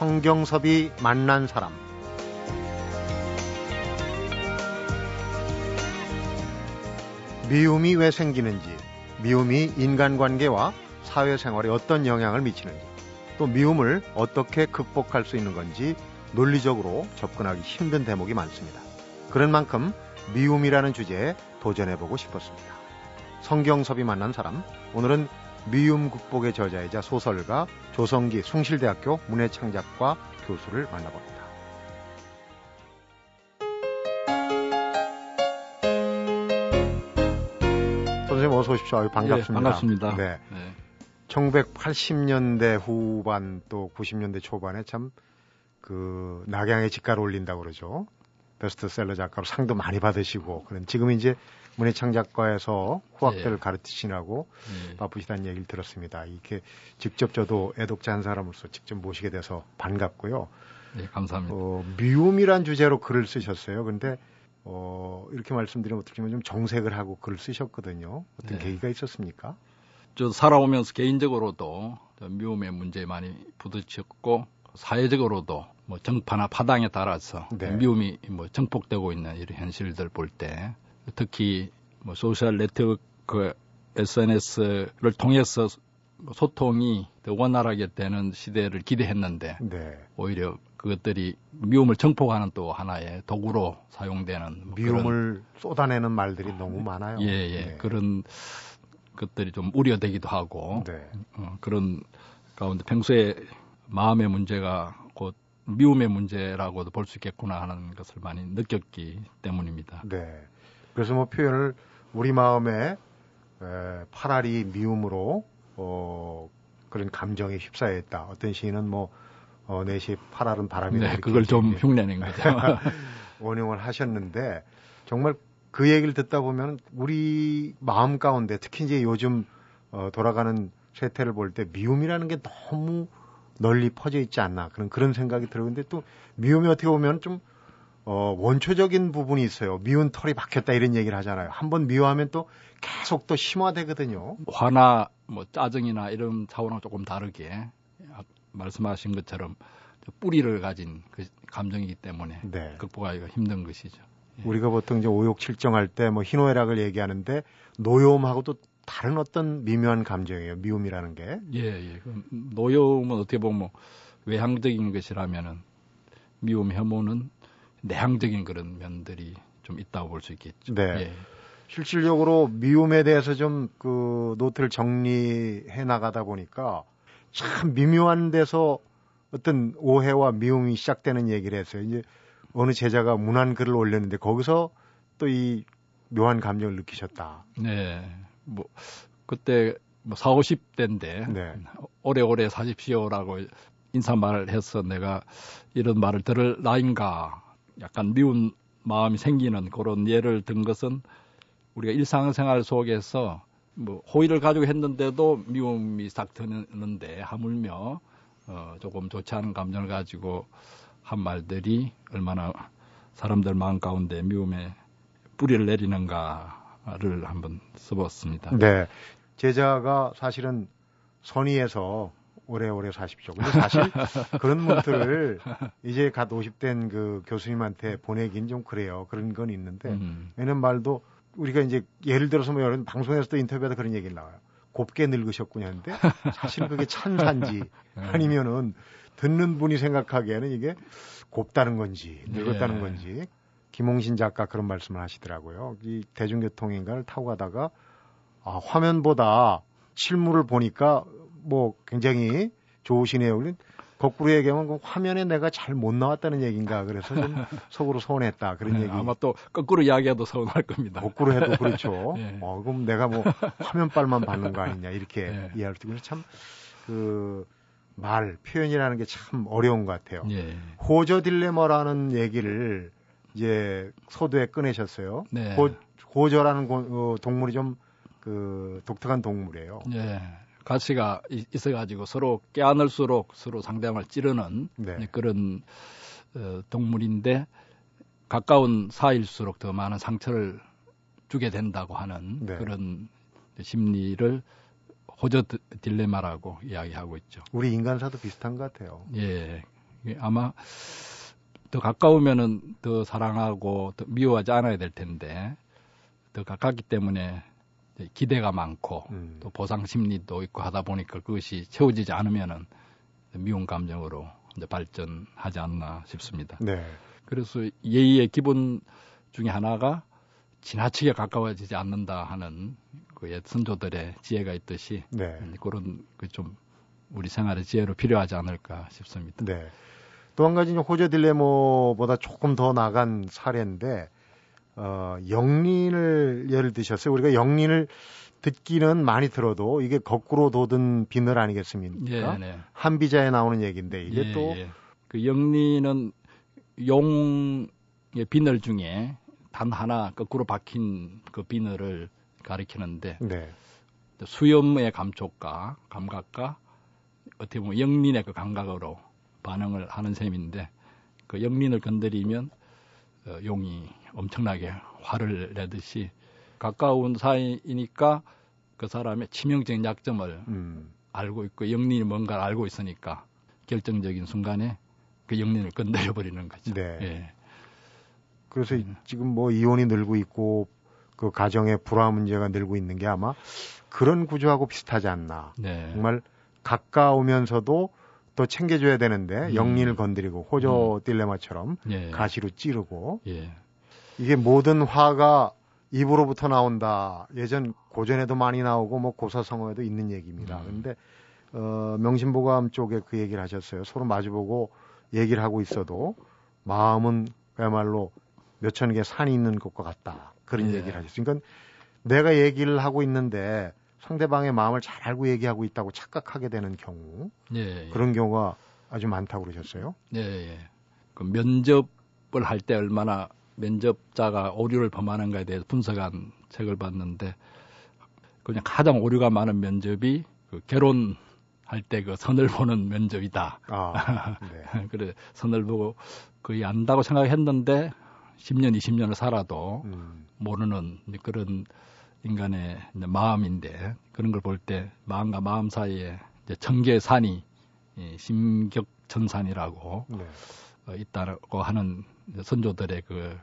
성경섭이 만난 사람 미움이 왜 생기는지, 미움이 인간관계와 사회생활에 어떤 영향을 미치는지, 또 미움을 어떻게 극복할 수 있는 건지 논리적으로 접근하기 힘든 대목이 많습니다. 그런 만큼 미움이라는 주제에 도전해보고 싶었습니다. 성경섭이 만난 사람, 오늘은 미움 극복의 저자이자 소설가 조성기 숭실대학교 문해창작과 교수를 만나봅니다. 선생님 어서 오십시오. 아유, 반갑습니다. 네, 반갑습니다. 네. 네. 1980년대 후반 또 90년대 초반에 참 그 낙양의 집가를 올린다고 그러죠. 베스트셀러 작가로 상도 많이 받으시고 그런 지금 이제 문예창작과에서 후학들을 예. 가르치시라고 네. 바쁘시다는 얘기를 들었습니다. 이렇게 직접 저도 애독자 한 사람으로서 직접 모시게 돼서 반갑고요. 네, 감사합니다. 어, 미움이란 주제로 글을 쓰셨어요. 근데 어, 이렇게 말씀드리면 어떻게 좀 정색을 하고 글을 쓰셨거든요. 어떤 네. 계기가 있었습니까? 저 살아오면서 개인적으로도 저 미움의 문제에 많이 부딪혔고 사회적으로도 뭐 정파나 파당에 따라서 네. 미움이 뭐 정폭되고 있는 이런 현실들 볼 때 특히 뭐 소셜 네트워크 SNS를 통해서 뭐 소통이 더 원활하게 되는 시대를 기대했는데 네. 오히려 그것들이 미움을 정폭하는 또 하나의 도구로 사용되는 뭐 미움을 쏟아내는 말들이 너무 많아요. 예, 예. 네. 그런 것들이 좀 우려되기도 하고, 네. 어, 그런 가운데 평소에 마음의 문제가 곧 미움의 문제라고도 볼 수 있겠구나 하는 것을 많이 느꼈기 때문입니다. 네. 그래서 뭐 표현을 우리 마음에 에, 파라리 미움으로 어, 그런 감정에 휩싸여 있다. 어떤 시인은 뭐 어, 내시 파랄은 바람이 네, 그걸 좀 흉내낸 거죠. 원용을 하셨는데 정말 그 얘기를 듣다 보면 우리 마음 가운데 특히 이제 요즘 어, 돌아가는 세태를 볼 때 미움이라는 게 너무 널리 퍼져 있지 않나 그런 그런 생각이 들어요. 근데 또 미움이 어떻게 보면 좀 어, 원초적인 부분이 있어요. 미운 털이 박혔다 이런 얘기를 하잖아요. 한번 미워하면 또 계속 또 심화되거든요. 화나 뭐 짜증이나 이런 차원하고 조금 다르게 아, 말씀하신 것처럼 뿌리를 가진 그 감정이기 때문에 네. 극복하기가 힘든 것이죠. 우리가 보통 이제 오욕칠정할 때 뭐 희노애락을 얘기하는데 노여움하고도 다른 어떤 미묘한 감정이에요. 미움이라는 게. 예, 예. 그 노여움은 어떻게 보면 뭐 외향적인 것이라면은 미움 혐오는 내향적인 그런 면들이 좀 있다고 볼 수 있겠죠. 네. 예. 실질적으로 미움에 대해서 좀 그 노트를 정리해 나가다 보니까 참 미묘한 데서 어떤 오해와 미움이 시작되는 얘기를 했어요. 이제 어느 제자가 문안 글을 올렸는데 거기서 또 이 묘한 감정을 느끼셨다. 네. 뭐 그때 뭐 4, 50대인데 네. 오래오래 사십시오라고 인사말을 해서 내가 이런 말을 들을 나인가 약간 미운 마음이 생기는 그런 예를 든 것은 우리가 일상생활 속에서 뭐 호의를 가지고 했는데도 미움이 싹 드는데 하물며 어, 조금 좋지 않은 감정을 가지고 한 말들이 얼마나 사람들 마음 가운데 미움의 뿌리를 내리는가 를 한번 써봤습니다. 네. 제자가 사실은 선의에서 오래오래 사십시오. 근데 사실 그런 문구를 이제 갓 50된 그 교수님한테 보내긴 좀 그래요. 그런 건 있는데 음, 이런 말도 우리가 이제 예를 들어서 뭐 이런 방송에서도 인터뷰하다 그런 얘기를 나와요. 곱게 늙으셨군요 하는데 사실 그게 찬사인지 아니면은 듣는 분이 생각하기에는 이게 곱다는 건지 늙었다는 예. 건지 김홍신 작가 그런 말씀을 하시더라고요. 이 대중교통인가를 타고 가다가 아, 화면보다 실물을 보니까 뭐 굉장히 좋으시네요. 그래, 거꾸로 얘기하면 그 화면에 내가 잘 못 나왔다는 얘기인가 그래서 좀 속으로 서운했다 그런 네, 얘기. 아마 또 거꾸로 이야기해도 서운할 겁니다. 거꾸로 해도 그렇죠. 예. 어, 그럼 내가 뭐 화면빨만 받는 거 아니냐 이렇게 예. 이해할 때 그래서 참그 말 표현이라는 게 참 어려운 것 같아요. 예. 호저 딜레마라는 얘기를 이제 소두에 꺼내셨어요. 네. 호, 호저라는 고- 어, 동물이 좀 그 독특한 동물이에요. 예. 가치가 이- 있어가지고 서로 깨안을수록 서로 상대방을 찌르는 네. 그런 어, 동물인데 가까운 사이일수록 더 많은 상처를 주게 된다고 하는 네. 그런 심리를 호저 드- 딜레마라고 이야기하고 있죠. 우리 인간사도 비슷한 것 같아요. 예. 아마 더 가까우면은 더 사랑하고 더 미워하지 않아야 될 텐데 더 가깝기 때문에 기대가 많고 음. 또 보상 심리도 있고 하다 보니까 그것이 채워지지 않으면은 미운 감정으로 이제 발전하지 않나 싶습니다. 네. 그래서 예의의 기본 중에 하나가 지나치게 가까워지지 않는다 하는 그 옛 선조들의 지혜가 있듯이 네. 그런 그 좀 우리 생활의 지혜로 필요하지 않을까 싶습니다. 네. 또 한 가지 호재 딜레모보다 조금 더 나간 사례인데 어, 영린을 예를 드셨어요. 우리가 영린을 듣기는 많이 들어도 이게 거꾸로 돋은 비늘 아니겠습니까? 예, 네. 한비자에 나오는 얘기인데 이게 예, 또. 예. 그 영린은 용의 비늘 중에 단 하나 거꾸로 박힌 그 비늘을 가리키는데 네. 수염의 감촉과 감각과 어떻게 보면 영린의 그 감각으로 반응을 하는 셈인데 그 영린을 건드리면 어, 용이 엄청나게 화를 내듯이 가까운 사이니까 그 사람의 치명적인 약점을 음. 알고 있고 영린이 뭔가를 알고 있으니까 결정적인 순간에 그 영린을 건드려 버리는 거죠. 네. 예. 그래서 음. 지금 뭐 이혼이 늘고 있고 그 가정의 불화 문제가 늘고 있는 게 아마 그런 구조하고 비슷하지 않나. 네. 정말 가까우면서도 또 챙겨줘야 되는데 음. 영린을 건드리고 호조 음. 딜레마처럼 예. 가시로 찌르고 예. 이게 모든 화가 입으로부터 나온다. 예전 고전에도 많이 나오고 뭐 고사성어에도 있는 얘기입니다. 음. 근데 어, 명심보감 쪽에 그 얘기를 하셨어요. 서로 마주보고 얘기를 하고 있어도 마음은 그야말로 몇천 개 산이 있는 것과 같다. 그런 예. 얘기를 하셨어요. 그러니까 내가 얘기를 하고 있는데 상대방의 마음을 잘 알고 얘기하고 있다고 착각하게 되는 경우 예, 예. 그런 경우가 아주 많다고 그러셨어요. 예, 예. 그 면접을 할 때 얼마나 면접자가 오류를 범하는가에 대해서 분석한 책을 봤는데 그냥 가장 오류가 많은 면접이 그 결혼 할 때그 선을 보는 면접이다. 아, 네. 그래 선을 보고 거의 안다고 생각했는데 10년, 20년을 살아도 음. 모르는 그런 인간의 마음인데 그런 걸 볼 때 마음과 마음 사이에 청계산이 심격천산이라고 네. 어, 있다고 하는 선조들의 그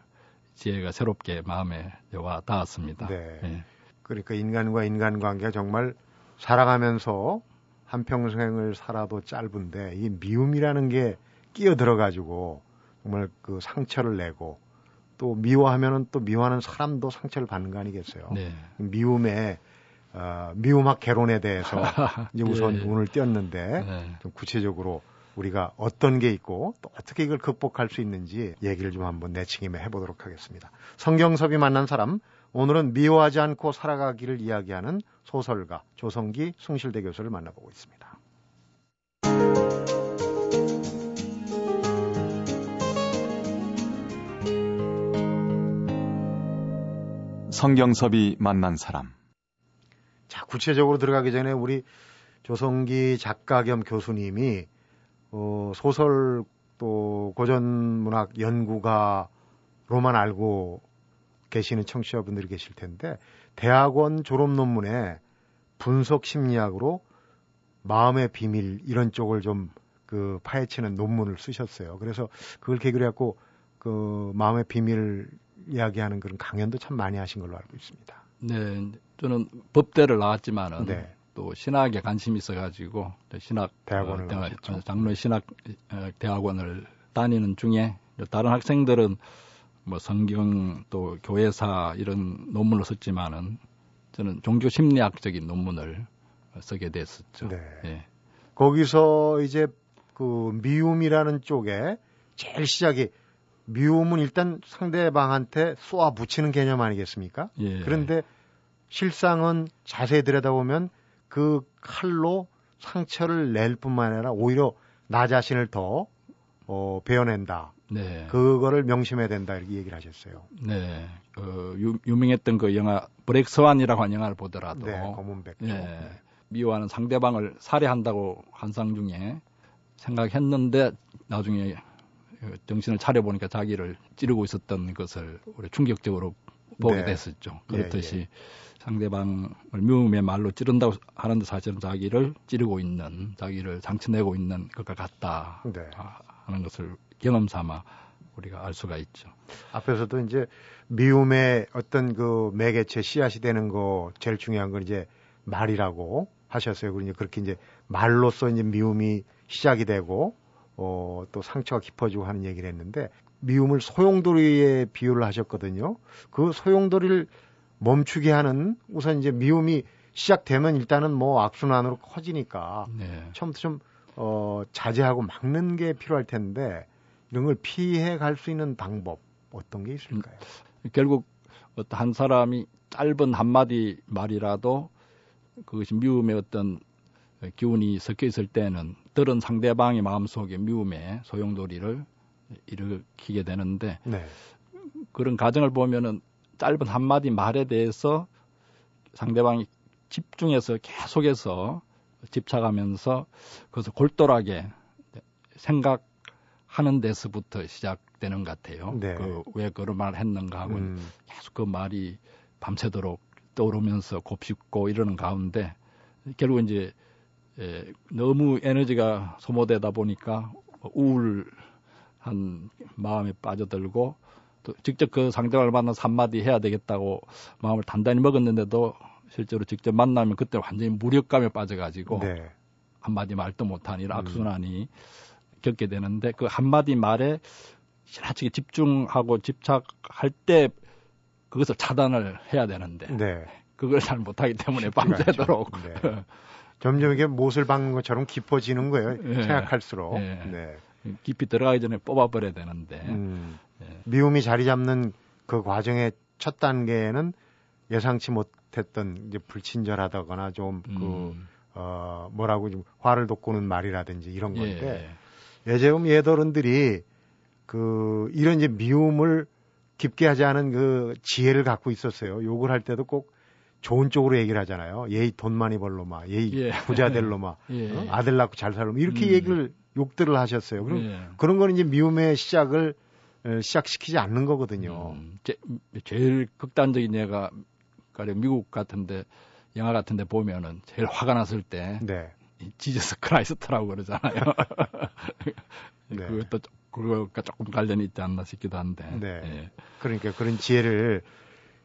지혜가 새롭게 마음에 와 닿았습니다. 네. 네. 그러니까 인간과 인간 관계가 정말 살아가면서 한 평생을 살아도 짧은데 이 미움이라는 게 끼어 들어가지고 정말 그 상처를 내고 또 미워하면은 또 미워하는 사람도 상처를 받는 거 아니겠어요? 네. 미움의 어, 미움학 개론에 대해서 이제 우선 예, 예. 문을 띄었는데 네. 좀 구체적으로 우리가 어떤 게 있고 또 어떻게 이걸 극복할 수 있는지 얘기를 좀 한번 내치김에 해보도록 하겠습니다. 성경섭이 만난 사람 오늘은 미워하지 않고 살아가기를 이야기하는 소설가 조성기 숭실대 교수를 만나보고 있습니다. 성경섭이 만난 사람. 자, 구체적으로 들어가기 전에 우리 조성기 작가 겸 교수님이 어, 소설 또 고전 문학 연구가로만 알고 계시는 청취자분들이 계실 텐데 대학원 졸업 논문에 분석 심리학으로 마음의 비밀 이런 쪽을 좀 그 파헤치는 논문을 쓰셨어요. 그래서 그걸 계기로 해갖고 그 마음의 비밀을 이야기하는 그런 강연도 참 많이 하신 걸로 알고 있습니다. 네, 저는 법대를 나왔지만은 네. 또 신학에 관심이 있어가지고 신학 대학원을 어, 대, 장로 신학 어, 대학원을 다니는 중에 다른 학생들은 뭐 성경 또 교회사 이런 논문을 썼지만은 저는 종교 심리학적인 논문을 쓰게 됐었죠. 네. 예. 거기서 이제 그 미움이라는 쪽에 제일 시작이 미움은 일단 상대방한테 쏘아 붙이는 개념 아니겠습니까? 예. 그런데 실상은 자세히 들여다보면 그 칼로 상처를 낼 뿐만 아니라 오히려 나 자신을 더 어, 베어낸다. 네. 그거를 명심해야 된다 이렇게 얘기를 하셨어요. 네. 그 유, 유명했던 그 영화 브렉 스완이라고 하는 영화를 보더라도 네, 검은백. 예. 네. 미워하는 상대방을 살해한다고 환상 중에 생각했는데 나중에 정신을 차려보니까 자기를 찌르고 있었던 것을 우리 충격적으로 보게 네. 됐었죠. 그렇듯이 예, 예. 상대방을 미움의 말로 찌른다고 하는데 사실은 자기를 찌르고 있는, 자기를 상처내고 있는 것과 같다 네. 하는 것을 경험 삼아 우리가 알 수가 있죠. 앞에서도 이제 미움의 어떤 그 매개체 씨앗이 되는 거 제일 중요한 건 이제 말이라고 하셨어요. 그러니 그렇게 이제 말로써 이제 미움이 시작이 되고 어, 또 상처가 깊어지고 하는 얘기를 했는데 미움을 소용돌이에 비유를 하셨거든요. 그 소용돌이를 멈추게 하는 우선 이제 미움이 시작되면 일단은 뭐 악순환으로 커지니까 네. 처음부터 좀 어, 자제하고 막는 게 필요할 텐데 이런 걸 피해 갈 수 있는 방법 어떤 게 있을까요? 음, 결국 어떤 한 사람이 짧은 한마디 말이라도 그것이 미움의 어떤 기운이 섞여 있을 때는 들은 상대방의 마음속에 미움의 소용돌이를 일으키게 되는데 네. 그런 가정을 보면은 짧은 한마디 말에 대해서 상대방이 집중해서 계속해서 집착하면서 그것을 골똘하게 생각하는 데서부터 시작되는 것 같아요. 네. 그왜 그런 말을 했는가 하고 음. 계속 그 말이 밤새도록 떠오르면서 곱씹고 이러는 가운데 결국 이제 예, 너무 에너지가 소모되다 보니까 우울한 마음에 빠져들고 또 직접 그 상대방을 만나서 한마디 해야 되겠다고 마음을 단단히 먹었는데도 실제로 직접 만나면 그때 완전히 무력감에 빠져가지고 네. 한마디 말도 이런 음. 악순환이 음. 겪게 되는데 그 한마디 말에 지나치게 집중하고 집착할 때 그것을 차단을 해야 되는데 네. 그걸 잘 못하기 때문에 밤새도록 네. 점점 이게 못을 박는 것처럼 깊어지는 거예요. 네. 생각할수록. 네. 네. 깊이 들어가기 전에 뽑아버려야 되는데. 음. 네. 미움이 자리 잡는 그 과정의 첫 단계는 예상치 못했던 이제 불친절하다거나 좀그 음. 어, 뭐라고 좀 화를 돋구는 말이라든지 이런 예. 건데 예. 예제음 예더른들이 그 이런 이제 미움을 깊게 하지 않은 그 지혜를 갖고 있었어요. 욕을 할 때도 꼭 좋은 쪽으로 얘기를 하잖아요. 에이 돈 많이 벌 놈아, 에이 예. 부자 될 놈아, 예. 어? 아들 낳고 잘 살 놈아 이렇게 음. 얘기를 욕들을 하셨어요. 그럼 예. 그런 거는 이제 미움의 시작을 시작시키지 않는 거거든요. 음. 제, 제일 극단적인 예가 가령 미국 같은데 영화 같은데 보면은 제일 화가 났을 때 네. Jesus Christ라고 그러잖아요. 네. 그것도 그거가 조금 관련이 있지 않나 싶기도 한데. 네. 예. 그러니까 그런 지혜를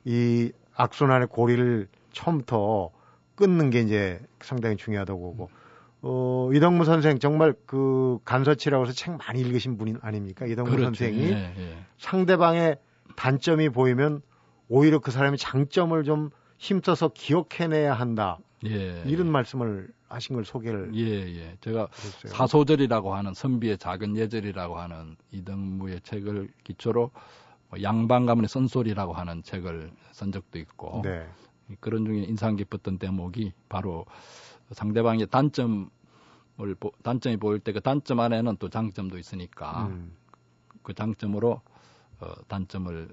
이 악순환의 고리를 처음부터 끊는 게 이제 상당히 중요하다고 보고 어, 이덕무 선생 정말 그 간서치라고 해서 책 많이 읽으신 분 아닙니까? 이덕무 그렇죠. 선생이 예, 예. 상대방의 단점이 보이면 오히려 그 사람의 장점을 좀 힘써서 기억해내야 한다. 예, 이런 말씀을 하신 걸 소개를. 예, 예. 제가 했어요. 사소절이라고 하는 선비의 작은 예절이라고 하는 이덕무의 책을 기초로 뭐 양반 가문의 쓴소리라고 하는 책을 쓴 적도 있고 네. 그런 중에 인상 깊었던 대목이 바로 상대방의 단점을 단점이 보일 때 그 단점 안에는 또 장점도 있으니까 음. 그 장점으로 어, 단점을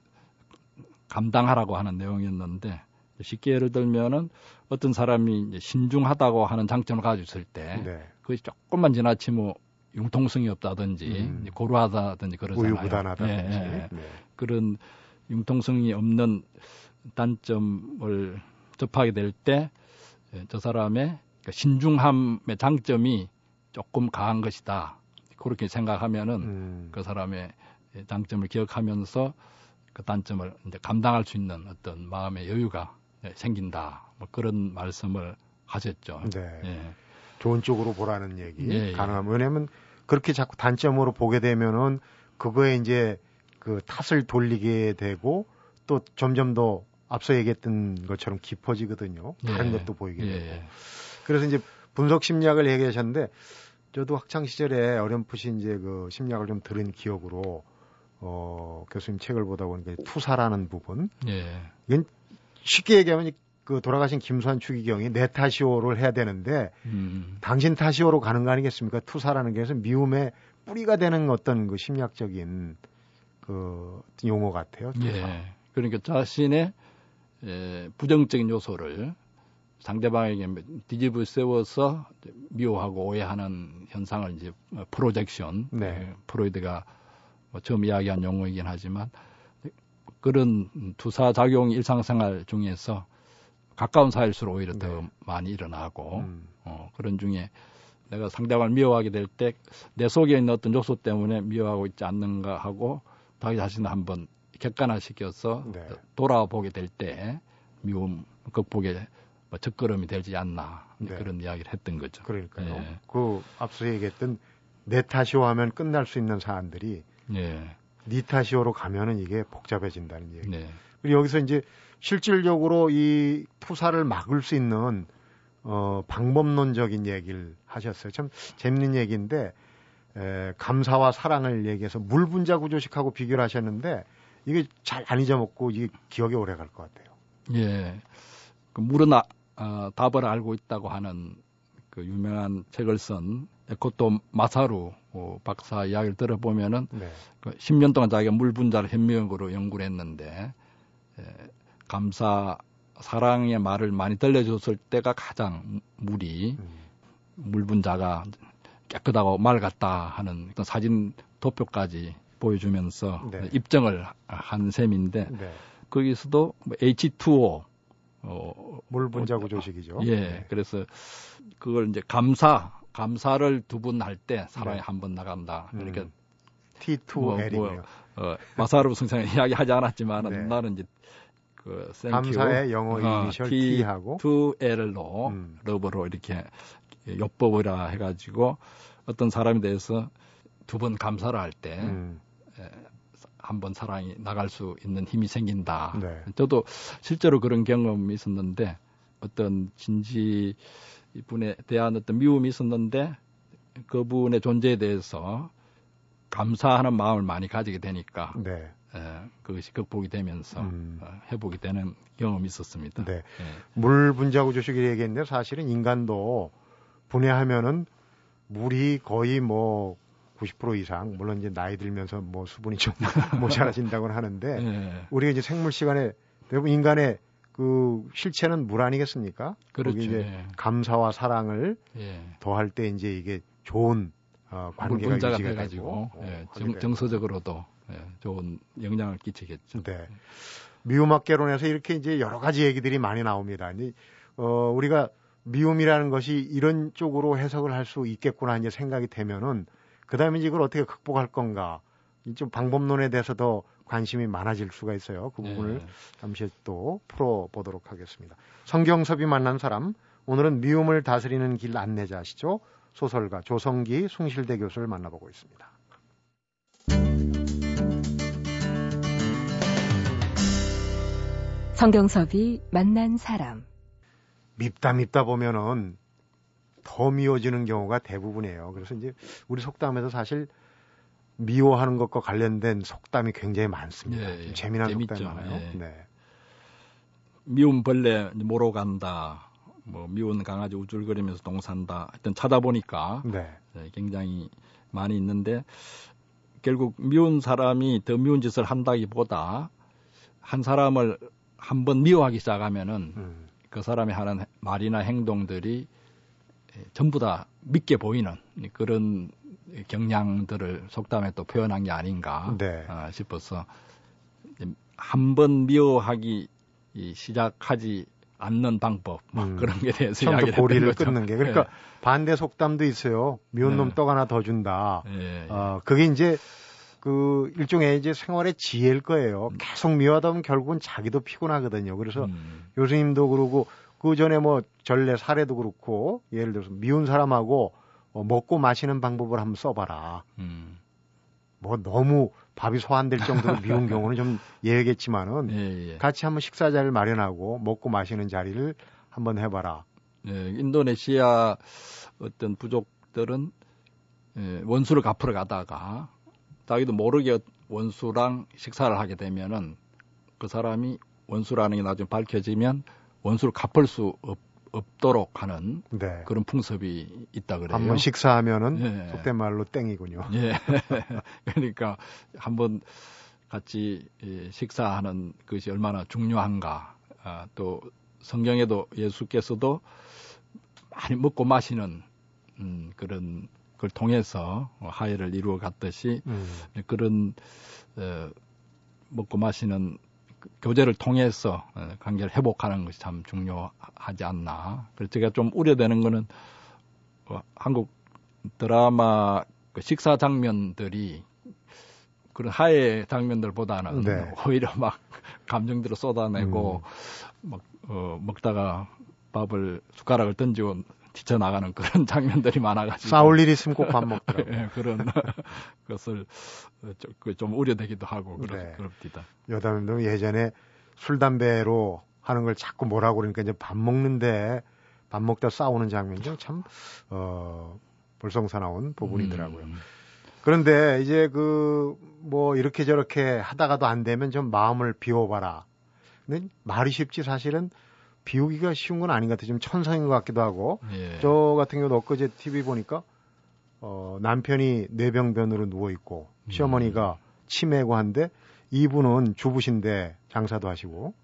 감당하라고 하는 내용이었는데 쉽게 예를 들면은 어떤 사람이 신중하다고 하는 장점을 가지고 있을 때 네. 그것이 조금만 지나치면 융통성이 없다든지 음. 고루하다든지 그러잖아요. 우유부단하다든지 예, 예. 네. 그런 융통성이 없는 단점을 접하게 될 때저 예, 사람의 그 신중함의 장점이 조금 강한 것이다. 그렇게 생각하면은 음. 그 사람의 장점을 기억하면서 그 단점을 이제 감당할 수 있는 어떤 마음의 여유가 생긴다. 뭐 그런 말씀을 하셨죠. 네. 예. 좋은 쪽으로 보라는 얘기 예, 예. 가능하면 왜냐면 그렇게 자꾸 단점으로 보게 되면은 그거에 이제 그 탓을 돌리게 되고 또 점점 더 앞서 얘기했던 것처럼 깊어지거든요. 다른 예. 것도 보이게 예. 되고. 그래서 이제 분석 심리학을 얘기하셨는데 저도 학창 시절에 어렴풋이 이제 그 심리학을 좀 들은 기억으로 어 교수님 책을 보다 보니까 투사라는 부분. 예. 이건 쉽게 얘기하면 그 돌아가신 김수환 추기경이 내 탓이오를 해야 되는데 음. 당신 탓이오로 가는 거 아니겠습니까? 투사라는 게 해서 미움의 뿌리가 되는 어떤 그 심리학적인 그 용어 같아요. 투사. 예. 그러니까 자신의 에, 부정적인 요소를 상대방에게 뒤집어 세워서 미워하고 오해하는 현상을 이제 프로젝션 네. 프로이드가 뭐 처음 이야기한 용어이긴 하지만 그런 투사 작용 일상생활 중에서 가까운 사이일수록 오히려 네. 더 많이 일어나고 음. 어, 그런 중에 내가 상대방을 미워하게 될 때 내 속에 있는 어떤 요소 때문에 미워하고 있지 않는가 하고 자기 자신을 한번 객관화시켜서 네. 돌아보게 될 때 미움 극복에 뭐 적걸음이 되지 않나 네. 그런 이야기를 했던 거죠. 그러니까요. 예. 그 앞서 얘기했던 내 탓이오 하면 끝날 수 있는 사안들이 예, 니 탓이오로 가면은 이게 복잡해진다는 얘기. 네, 그리고 여기서 이제 실질적으로 이 투사를 막을 수 있는 어, 방법론적인 얘기를 하셨어요. 참 재밌는 얘기인데 에, 감사와 사랑을 얘기해서 물 분자 구조식하고 비교를 하셨는데 이게 잘 안 잊어먹고 이게 기억에 오래 갈 것 같아요. 예. 그 물은 아, 아, 답을 알고 있다고 하는 그 유명한 책을 쓴 에코토 마사루 어, 박사 이야기를 들어보면은 네. 그 10년 동안 자기가 물 분자를 현미경으로 연구를 했는데 에, 감사 사랑의 말을 많이 들려줬을 때가 가장 물이 음, 물 분자가 깨끗하고 맑았다 하는 어떤 사진 도표까지 보여주면서 네. 입증을 한 셈인데 네. 거기서도 뭐 H2O 어, 물 분자 구 조식이죠. 예, 네. 그래서 그걸 이제 감사 감사를 두 분 할 때 사랑이 네. 한번 나간다. 그러니까 음, T2L이군요. 뭐, 뭐, 어, 마사르 승상이 이야기하지 않았지만은 네. 나는 이제 그 감사의 영어 어, 이니셜 T T하고 2L로 음. 러브로 이렇게 엿법이라 해가지고 어떤 사람에 대해서 두 번 감사를 할때한번 음, 사랑이 나갈 수 있는 힘이 생긴다. 네. 저도 실제로 그런 경험이 있었는데 어떤 진지 분에 대한 어떤 미움이 있었는데 그분의 존재에 대해서 감사하는 마음을 많이 가지게 되니까 네. 에, 그것이 극복이 되면서 음. 어, 회복이 되는 경험이 있었습니다. 네. 예. 물 분자 구조식을 얘기했는데 사실은 인간도 분해하면은 물이 거의 뭐 90% 이상 물론 이제 나이 들면서 뭐 수분이 좀 모자라진다고는 하는데 예. 우리가 이제 생물 시간에 대부분 인간의 그 실체는 물 아니겠습니까? 그렇죠. 거기 이제 예. 감사와 사랑을 예. 더할 때 이제 이게 좋은 어, 관계가 유지가 돼가지고 되고 예, 어, 정, 정서적으로도 예, 좋은 영향을 끼치겠죠. 네. 미움학개론에서 이렇게 이제 여러 가지 얘기들이 많이 나옵니다. 이제 어, 우리가 미움이라는 것이 이런 쪽으로 해석을 할 수 있겠구나 이제 생각이 되면은 그 다음에 이걸 어떻게 극복할 건가 이좀 방법론에 대해서 더 관심이 많아질 수가 있어요. 그 부분을 예. 잠시 또 풀어보도록 하겠습니다. 성경섭이 만난 사람 오늘은 미움을 다스리는 길 안내자시죠. 소설가 조성기 숭실대 교수를 만나보고 있습니다. 성경섭이 만난 사람. 밉다 밉다 보면은 더 미워지는 경우가 대부분이에요. 그래서 이제 우리 속담에서 사실 미워하는 것과 관련된 속담이 굉장히 많습니다. 예, 예. 좀 재미난 재밌죠. 속담이 많아요. 예. 네. 미운 벌레 모로 간다. 뭐 미운 강아지 우쭐거리면서 동산다. 하여튼 찾아보니까 네. 네, 굉장히 많이 있는데 결국 미운 사람이 더 미운 짓을 한다기보다 한 사람을 한번 미워하기 시작하면은 음. 그 사람이 하는 말이나 행동들이 전부 다 믿게 보이는 그런 경향들을 속담에 또 표현한 게 아닌가 네. 어, 싶어서 한 번 미워하기 이 시작하지 않는 방법 뭐 음. 그런 게 대해서 이야기를 고리를. 끊는 게 그러니까 반대 속담도 있어요. 미운 네. 놈떡 하나 더 준다. 예, 예, 예. 어, 그게 이제 그 일종의 이제 생활의 지혜일 거예요. 계속 미워하다 보면 결국은 자기도 피곤하거든요. 그래서 음, 교수님도 그러고 그 전에 뭐 전례 사례도 그렇고 예를 들어서 미운 사람하고 어, 먹고 마시는 방법을 한번 써봐라. 음. 뭐 너무 밥이 소환될 정도로 미운 경우는 좀 예외겠지만은 예, 예. 같이 한번 식사 자리를 마련하고 먹고 마시는 자리를 한번 해봐라. 예, 인도네시아 어떤 부족들은 예, 원수를 갚으러 가다가 자기도 모르게 원수랑 식사를 하게 되면은 그 사람이 원수라는 게 나중에 밝혀지면 원수를 갚을 수 없, 없도록 하는 네. 그런 풍습이 있다 그래요. 한번 식사하면은 예. 속된 말로 땡이군요. 예. 그러니까 한번 같이 예, 식사하는 것이 얼마나 중요한가. 아, 또 성경에도 예수께서도 많이 먹고 마시는 음, 그런 걸 통해서 화해를 이루어 갔듯이 음. 그런 어, 먹고 마시는 그 교제를 통해서 어, 관계를 회복하는 것이 참 중요하지 않나. 그래서 제가 좀 우려되는 거는 어, 한국 드라마 그 식사 장면들이 그런 하의 장면들보다는 네. 오히려 막 감정들을 쏟아내고 음. 막 어, 먹다가 밥을 숟가락을 던지고 뛰쳐나가는 그런 장면들이 많아가지고 싸울 일 있으면 꼭 밥 먹더라고요. 예, 그런 것을 어, 좀, 그좀 우려되기도 하고 그렇, 네. 그럽니다. 여담도 예전에 술 담배로 하는 걸 자꾸 뭐라고 그러니까 이제 밥 먹는데 밥 먹다 싸우는 장면이 참 어, 볼썽사나운 부분이더라고요. 음, 그런데 이제 그 뭐 이렇게 저렇게 하다가도 안 되면 좀 마음을 비워봐라. 근데 말이 쉽지 사실은 비우기가 쉬운 건 아닌 것 같아요. 좀 천성인 것 같기도 하고. 예. 저 같은 경우도 엊그제 TV 보니까 어, 남편이 뇌병변으로 누워 있고 음. 시어머니가 치매고 한데 이분은 주부신데 장사도 하시고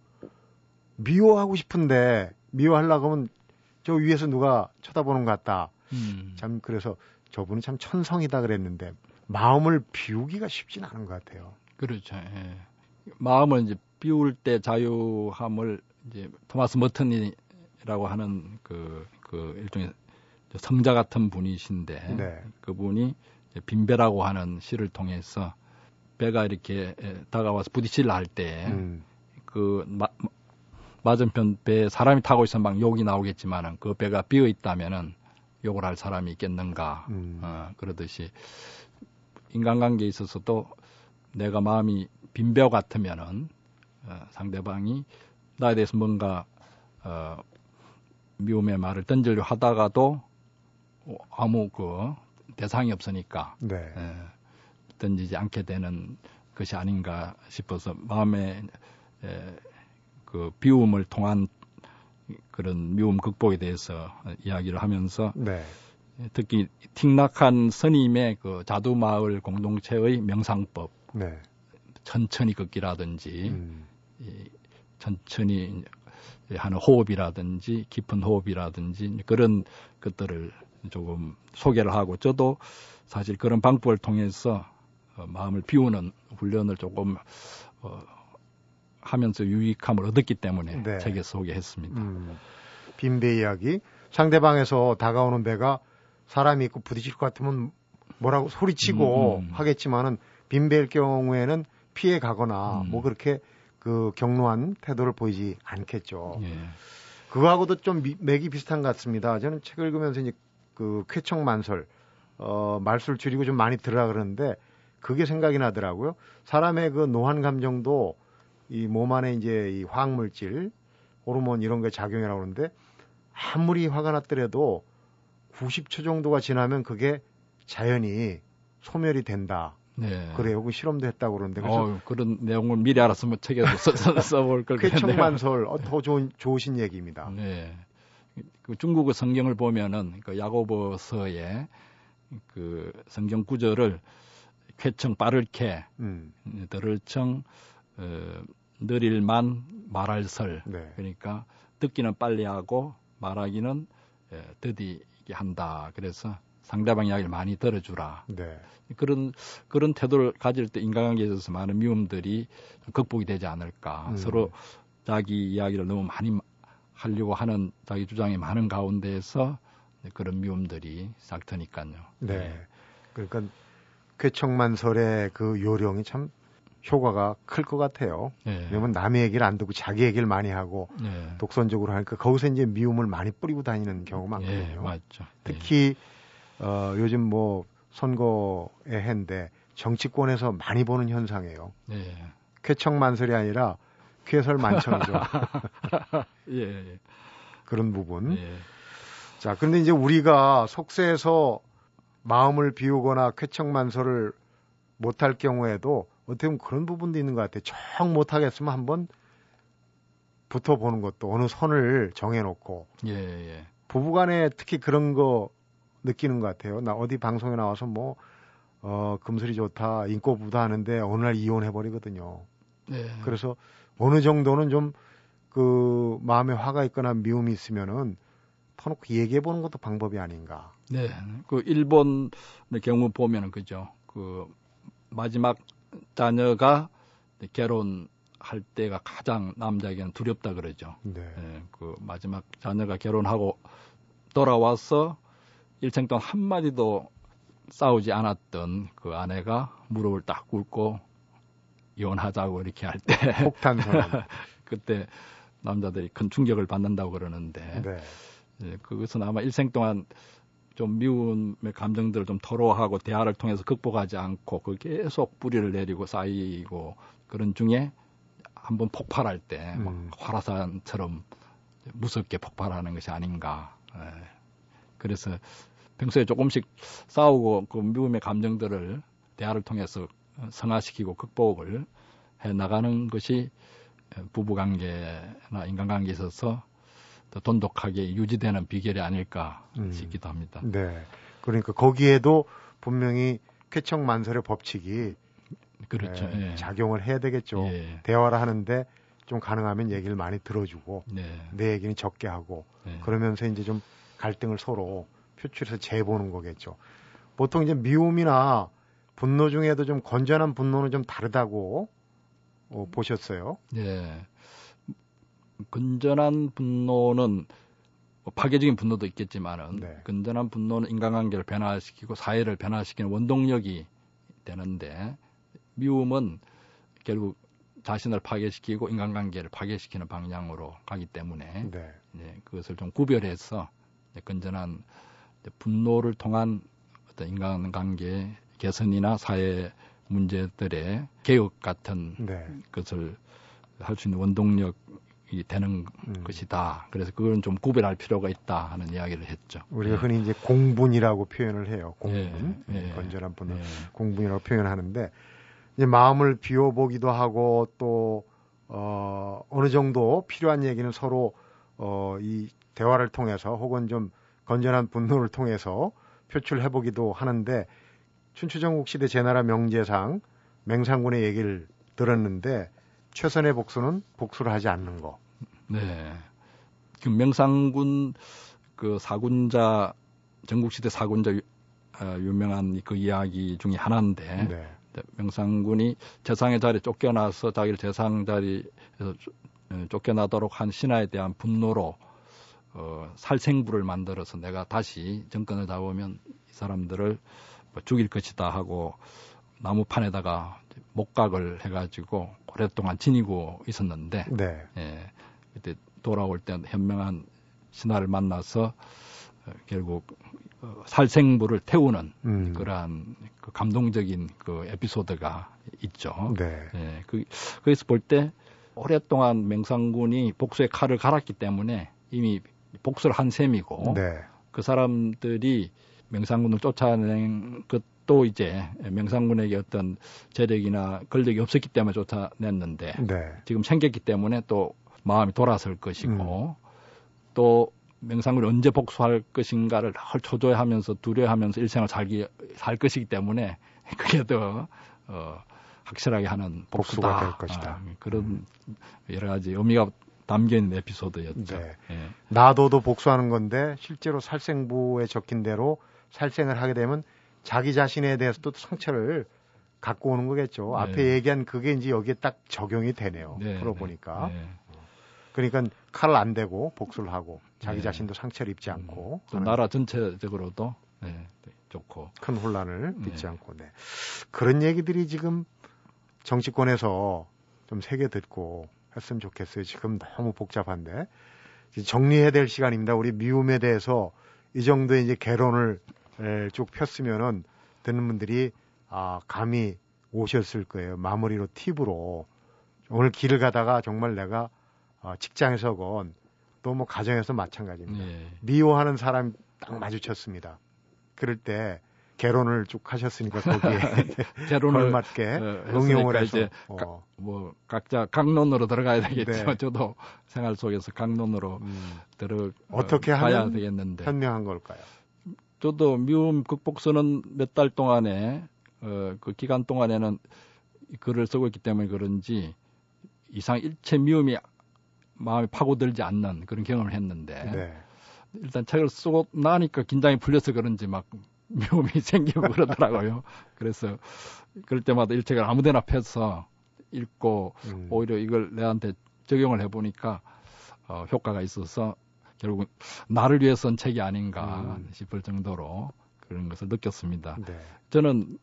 미워하고 싶은데 미워하려고 하면 저 위에서 누가 쳐다보는 것 같다. 음. 참 그래서 저분이 참 천성이다 그랬는데 마음을 비우기가 쉽진 않은 것 같아요. 그렇죠. 예. 마음을 이제 비울 때 자유함을 이제 토마스 머튼이라고 하는 그, 그 일종의 성자 같은 분이신데 네. 그분이 빈배라고 하는 시를 통해서 배가 이렇게 에, 다가와서 부딪히려 할때 음, 그 마, 맞은편 배에 사람이 타고 있으면 막 욕이 나오겠지만은 그 배가 비어 있다면은 욕을 할 사람이 있겠는가 음. 어, 그러듯이 인간관계에 있어서도 내가 마음이 빈벼 같으면은 어, 상대방이 나에 대해서 뭔가 어, 미움의 말을 던지려 하다가도 어, 아무 그 대상이 없으니까 네. 에, 던지지 않게 되는 것이 아닌가 싶어서 마음에 에, 그 비움을 통한 그런 미움 극복에 대해서 이야기를 하면서 네. 특히 틱낙한 스님의 그 자두마을 공동체의 명상법 네. 천천히 걷기라든지 음, 이 천천히 하는 호흡이라든지 깊은 호흡이라든지 그런 것들을 조금 소개를 하고 저도 사실 그런 방법을 통해서 어, 마음을 비우는 훈련을 조금 어, 하면서 유익함을 얻었기 때문에 네. 책에 소개했습니다. 음, 빈배 이야기. 상대방에서 다가오는 배가 사람이 있고 부딪힐 것 같으면 뭐라고 소리치고 음, 음. 하겠지만은 빈배일 경우에는 피해 가거나 음. 뭐 그렇게 그 경로한 태도를 보이지 않겠죠. 예. 그거하고도 좀 미- 맥이 비슷한 것 같습니다. 저는 책을 읽으면서 이제 그 쾌청만설, 어, 말수를 줄이고 좀 많이 들으라 그러는데 그게 생각이 나더라고요. 사람의 그 노한 감정도 이 몸 안에 이제 이 화학물질, 호르몬 이런 게 작용이라고 그러는데 아무리 화가 났더라도 90초 정도가 지나면 그게 자연히 소멸이 된다. 네. 그래요. 그 실험도 했다고 그러는데 그래서 어, 그런 내용을 미리 알았으면 책에도 써, 써, 써볼 걸 그랬네요. 쾌청만설 어, 더 좋은 좋으신 얘기입니다. 네. 그 중국의 성경을 보면은 그 야고보서의 그 성경 구절을 쾌청 빠를케 음, 들을청 어, 느릴만 말할설 네. 그러니까 듣기는 빨리 하고 말하기는 에, 더디게 한다. 그래서 상대방 이야기를 많이 들어주라. 네. 그런 그런 태도를 가질 때 인간관계에 있어서 많은 미움들이 극복이 되지 않을까. 음. 서로 자기 이야기를 너무 많이 하려고 하는 자기 주장이 많은 가운데에서 그런 미움들이 싹 트니까요. 네. 그러니까 쾌청만설의 그 요령이 참 효과가 클 것 같아요. 네. 왜냐면 남의 얘기를 안 듣고 자기 얘기를 많이 하고 네. 독선적으로 하니까 거기서 이제 미움을 많이 뿌리고 다니는 경우가 예, 많거든요. 맞죠. 특히 어, 요즘 뭐 선거의 해인데 정치권에서 많이 보는 현상이에요. 예. 예. 쾌청 만설이 아니라 쾌설만청이죠. 예, 예. 그런 부분. 예. 자, 그런데 이제 우리가 속세에서 마음을 비우거나 쾌청 만설을 못할 경우에도 어떻게 보면 그런 부분도 있는 것 같아요. 정 못하겠으면 한번 붙어보는 것도 어느 선을 정해놓고 예, 예. 부부간에 특히 그런 거 느끼는 것 같아요. 나 어디 방송에 나와서 뭐 어, 금슬이 좋다, 인꼬부다 하는데 어느 날 이혼해버리거든요. 예. 그래서 어느 정도는 좀 그 마음에 화가 있거나 미움이 있으면은 터놓고 얘기해 보는 것도 방법이 아닌가. 네, 그 일본의 경우 보면은 그죠. 그 마지막 자녀가 결혼할 때가 가장 남자에게는 두렵다 그러죠. 네. 예, 그 마지막 자녀가 결혼하고 돌아와서 일생 동안 한 마디도 싸우지 않았던 그 아내가 무릎을 딱 꿇고 이혼하자고 이렇게 할 때 폭탄 선언. 그때 남자들이 큰 충격을 받는다고 그러는데 네. 예, 그것은 아마 일생 동안 좀 미움의 감정들을 좀 토로하고 대화를 통해서 극복하지 않고 그 계속 뿌리를 내리고 쌓이고 그런 중에 한번 폭발할 때 음. 화라산처럼 무섭게 폭발하는 것이 아닌가. 예. 그래서 평소에 조금씩 싸우고 그 미움의 감정들을 대화를 통해서 성화시키고 극복을 해 나가는 것이 부부관계나 인간관계에 있어서 더 돈독하게 유지되는 비결이 아닐까 음. 싶기도 합니다. 네. 그러니까 거기에도 분명히 쾌청만설의 법칙이 그렇죠. 예, 예. 작용을 해야 되겠죠. 예. 대화를 하는데 좀 가능하면 얘기를 많이 들어주고 네. 내 얘기는 적게 하고 네. 그러면서 이제 좀 갈등을 서로 표출해서 재보는 거겠죠. 보통 이제 미움이나 분노 중에도 좀 건전한 분노는 좀 다르다고 어, 보셨어요. 네. 건전한 분노는 뭐 파괴적인 분노도 있겠지만은 네. 건전한 분노는 인간관계를 변화시키고 사회를 변화시키는 원동력이 되는데 미움은 결국 자신을 파괴시키고 인간관계를 파괴시키는 방향으로 가기 때문에 네. 네, 그것을 좀 구별해서 건전한 이제 분노를 통한 어떤 인간관계 개선이나 사회 문제들의 개혁 같은 네. 것을 할 수 있는 원동력이 되는 음. 것이다. 그래서 그건 좀 구별할 필요가 있다 하는 이야기를 했죠. 우리가 예. 흔히 이제 공분이라고 표현을 해요. 공분. 예, 예. 건전한 분노. 예. 공분이라고 표현하는데 이제 마음을 비워보기도 하고 또 어, 어느 정도 필요한 얘기는 서로 어, 이 대화를 통해서 혹은 좀 건전한 분노를 통해서 표출해 보기도 하는데 춘추전국 시대 제나라 명제상 맹상군의 얘기를 들었는데 최선의 복수는 복수를 하지 않는 거. 네. 그 명상군 그 사군자 전국시대 사군자 유, 어, 유명한 그 이야기 중에 하나인데 네. 명상군이 재상의 자리에 쫓겨나서 자기를 재상 자리에서 쫓- 어, 쫓겨나도록 한 신하에 대한 분노로 어, 살생부를 만들어서 내가 다시 정권을 잡으면 이 사람들을 뭐 죽일 것이다 하고 나무판에다가 목각을 해가지고 오랫동안 지니고 있었는데 네. 예, 그때 돌아올 때 현명한 신하를 만나서 어, 결국 어, 살생부를 태우는 음. 그러한 그 감동적인 그 에피소드가 있죠. 네. 예, 그, 거기서 볼 때 오랫동안 맹상군이 복수의 칼을 갈았기 때문에 이미 복수를 한 셈이고 네. 그 사람들이 명상군을 쫓아낸 것도 이제 명상군에게 어떤 재력이나 권력이 없었기 때문에 쫓아냈는데 네. 지금 생겼기 때문에 또 마음이 돌아설 것이고 또 명상군이 언제 복수할 것인가를 늘 초조해하면서 두려워하면서 일생을 살기 살 것이기 때문에 그게 더 어, 확실하게 하는 복수다. 될 것이다. 아, 그런 여러 가지 의미가 담겨 있는 에피소드였죠. 네. 예. 나도도 복수하는 건데 실제로 살생부에 적힌 대로 살생을 하게 되면 자기 자신에 대해서도 상처를 갖고 오는 거겠죠. 네. 앞에 얘기한 그게 이제 여기에 딱 적용이 되네요. 네, 풀어보니까. 네. 그러니까 칼을 안 대고 복수를 하고 자기 네. 자신도 상처를 입지 않고 또 하는 나라 전체적으로도 네, 좋고. 큰 혼란을 네. 빚지 않고. 네. 그런 얘기들이 지금 정치권에서 좀 새겨 듣고 했으면 좋겠어요. 지금 너무 복잡한데 정리해야 될 시간입니다. 우리 미움에 대해서 이 정도의 이제 개론을 에, 쭉 폈으면은 듣는 분들이 아 감이 오셨을 거예요. 마무리로 팁으로 오늘 길을 가다가 정말 내가 어, 직장에서건 또 뭐 가정에서 마찬가지입니다. 예. 미워하는 사람 딱 마주쳤습니다. 그럴 때 개론을 쭉 하셨으니까 거기에 개론을 걸맞게 어, 응용을 해서 이제 어, 뭐 각자 강론으로 들어가야 되겠지만 네. 저도 생활 속에서 강론으로 음, 들어 어떻게 어, 가야 하면 되겠는데 현명한 걸까요? 저도 미움 극복서는 몇 달 동안에 어, 그 기간 동안에는 이 글을 쓰고 있기 때문에 그런지 이상 일체 미움이 마음에 파고들지 않는 그런 경험을 했는데 네. 일단 책을 쓰고 나니까 긴장이 풀려서 그런지 막 미움이 생기고 그러더라고요. 그래서 그럴 때마다 이 책을 아무데나 펴서 읽고 음, 오히려 이걸 내한테 적용을 해보니까 어, 효과가 있어서 결국 나를 위해 쓴 책이 아닌가 음. 싶을 정도로 그런 것을 느꼈습니다. 네. 저는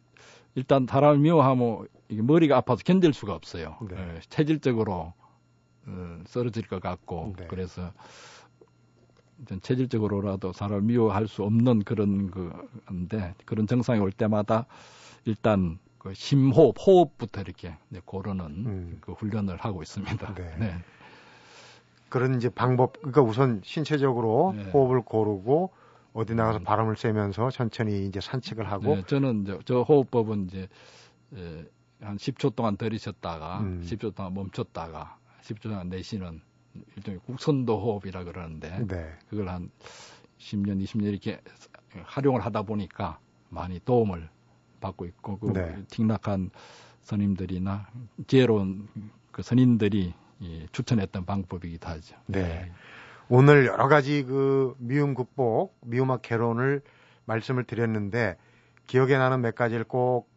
일단 사람을 미워하면 이게 머리가 아파서 견딜 수가 없어요. 네. 예, 체질적으로 어, 쓰러질 것 같고 네. 그래서 전 체질적으로라도 사람을 미워할 수 없는 그런 그인데 그런 증상이 올 때마다 일단 그 심호흡, 호흡부터 이렇게 이제 고르는 음. 그 훈련을 하고 있습니다. 네. 그런 이제 방법, 그러니까 우선 신체적으로 네. 호흡을 고르고 어디 나가서 음. 바람을 쐬면서 천천히 이제 산책을 하고 네, 저는 이제 저 호흡법은 이제 에, 한 10초 동안 들이셨다가 음. 10초 동안 멈췄다가 10초 동안 내쉬는 일종의 국선도 호흡이라 그러는데 네. 그걸 한 10년, 20년 이렇게 활용을 하다 보니까 많이 도움을 받고 있고 그 네. 틱낙한 스님들이나 지혜로운 그 선인들이 이 추천했던 방법이기도 하죠. 네. 오늘 여러 가지 그 미움 극복, 미움학 개론을 말씀을 드렸는데 기억에 나는 몇 가지를 꼭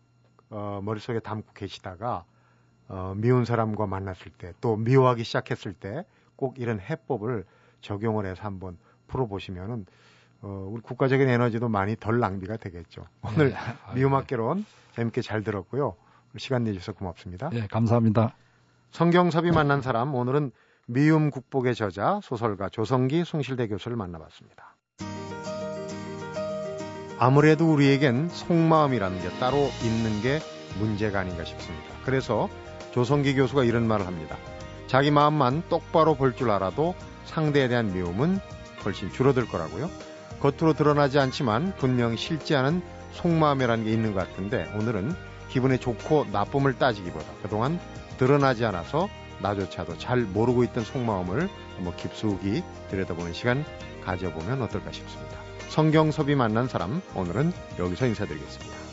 어, 머릿속에 담고 계시다가 어, 미운 사람과 만났을 때 또 미워하기 시작했을 때 꼭 이런 해법을 적용을 해서 한번 풀어보시면은 어, 우리 국가적인 에너지도 많이 덜 낭비가 되겠죠. 오늘 네. 아유, 미움학 개론 재밌게 잘 들었고요. 시간 내주셔서 고맙습니다. 네, 감사합니다. 성경섭이 만난 사람 오늘은 미움 국복의 저자 소설가 조성기 숭실대 교수를 만나봤습니다. 아무래도 우리에겐 속마음이라는 게 따로 있는 게 문제가 아닌가 싶습니다. 그래서 조성기 교수가 이런 말을 합니다. 자기 마음만 똑바로 볼 줄 알아도 상대에 대한 미움은 훨씬 줄어들 거라고요. 겉으로 드러나지 않지만 분명히 싫지 않은 속마음이라는 게 있는 것 같은데 오늘은 기분이 좋고 나쁨을 따지기보다 그동안 드러나지 않아서 나조차도 잘 모르고 있던 속마음을 한번 깊숙이 들여다보는 시간 가져보면 어떨까 싶습니다. 성경섭이 만난 사람 오늘은 여기서 인사드리겠습니다.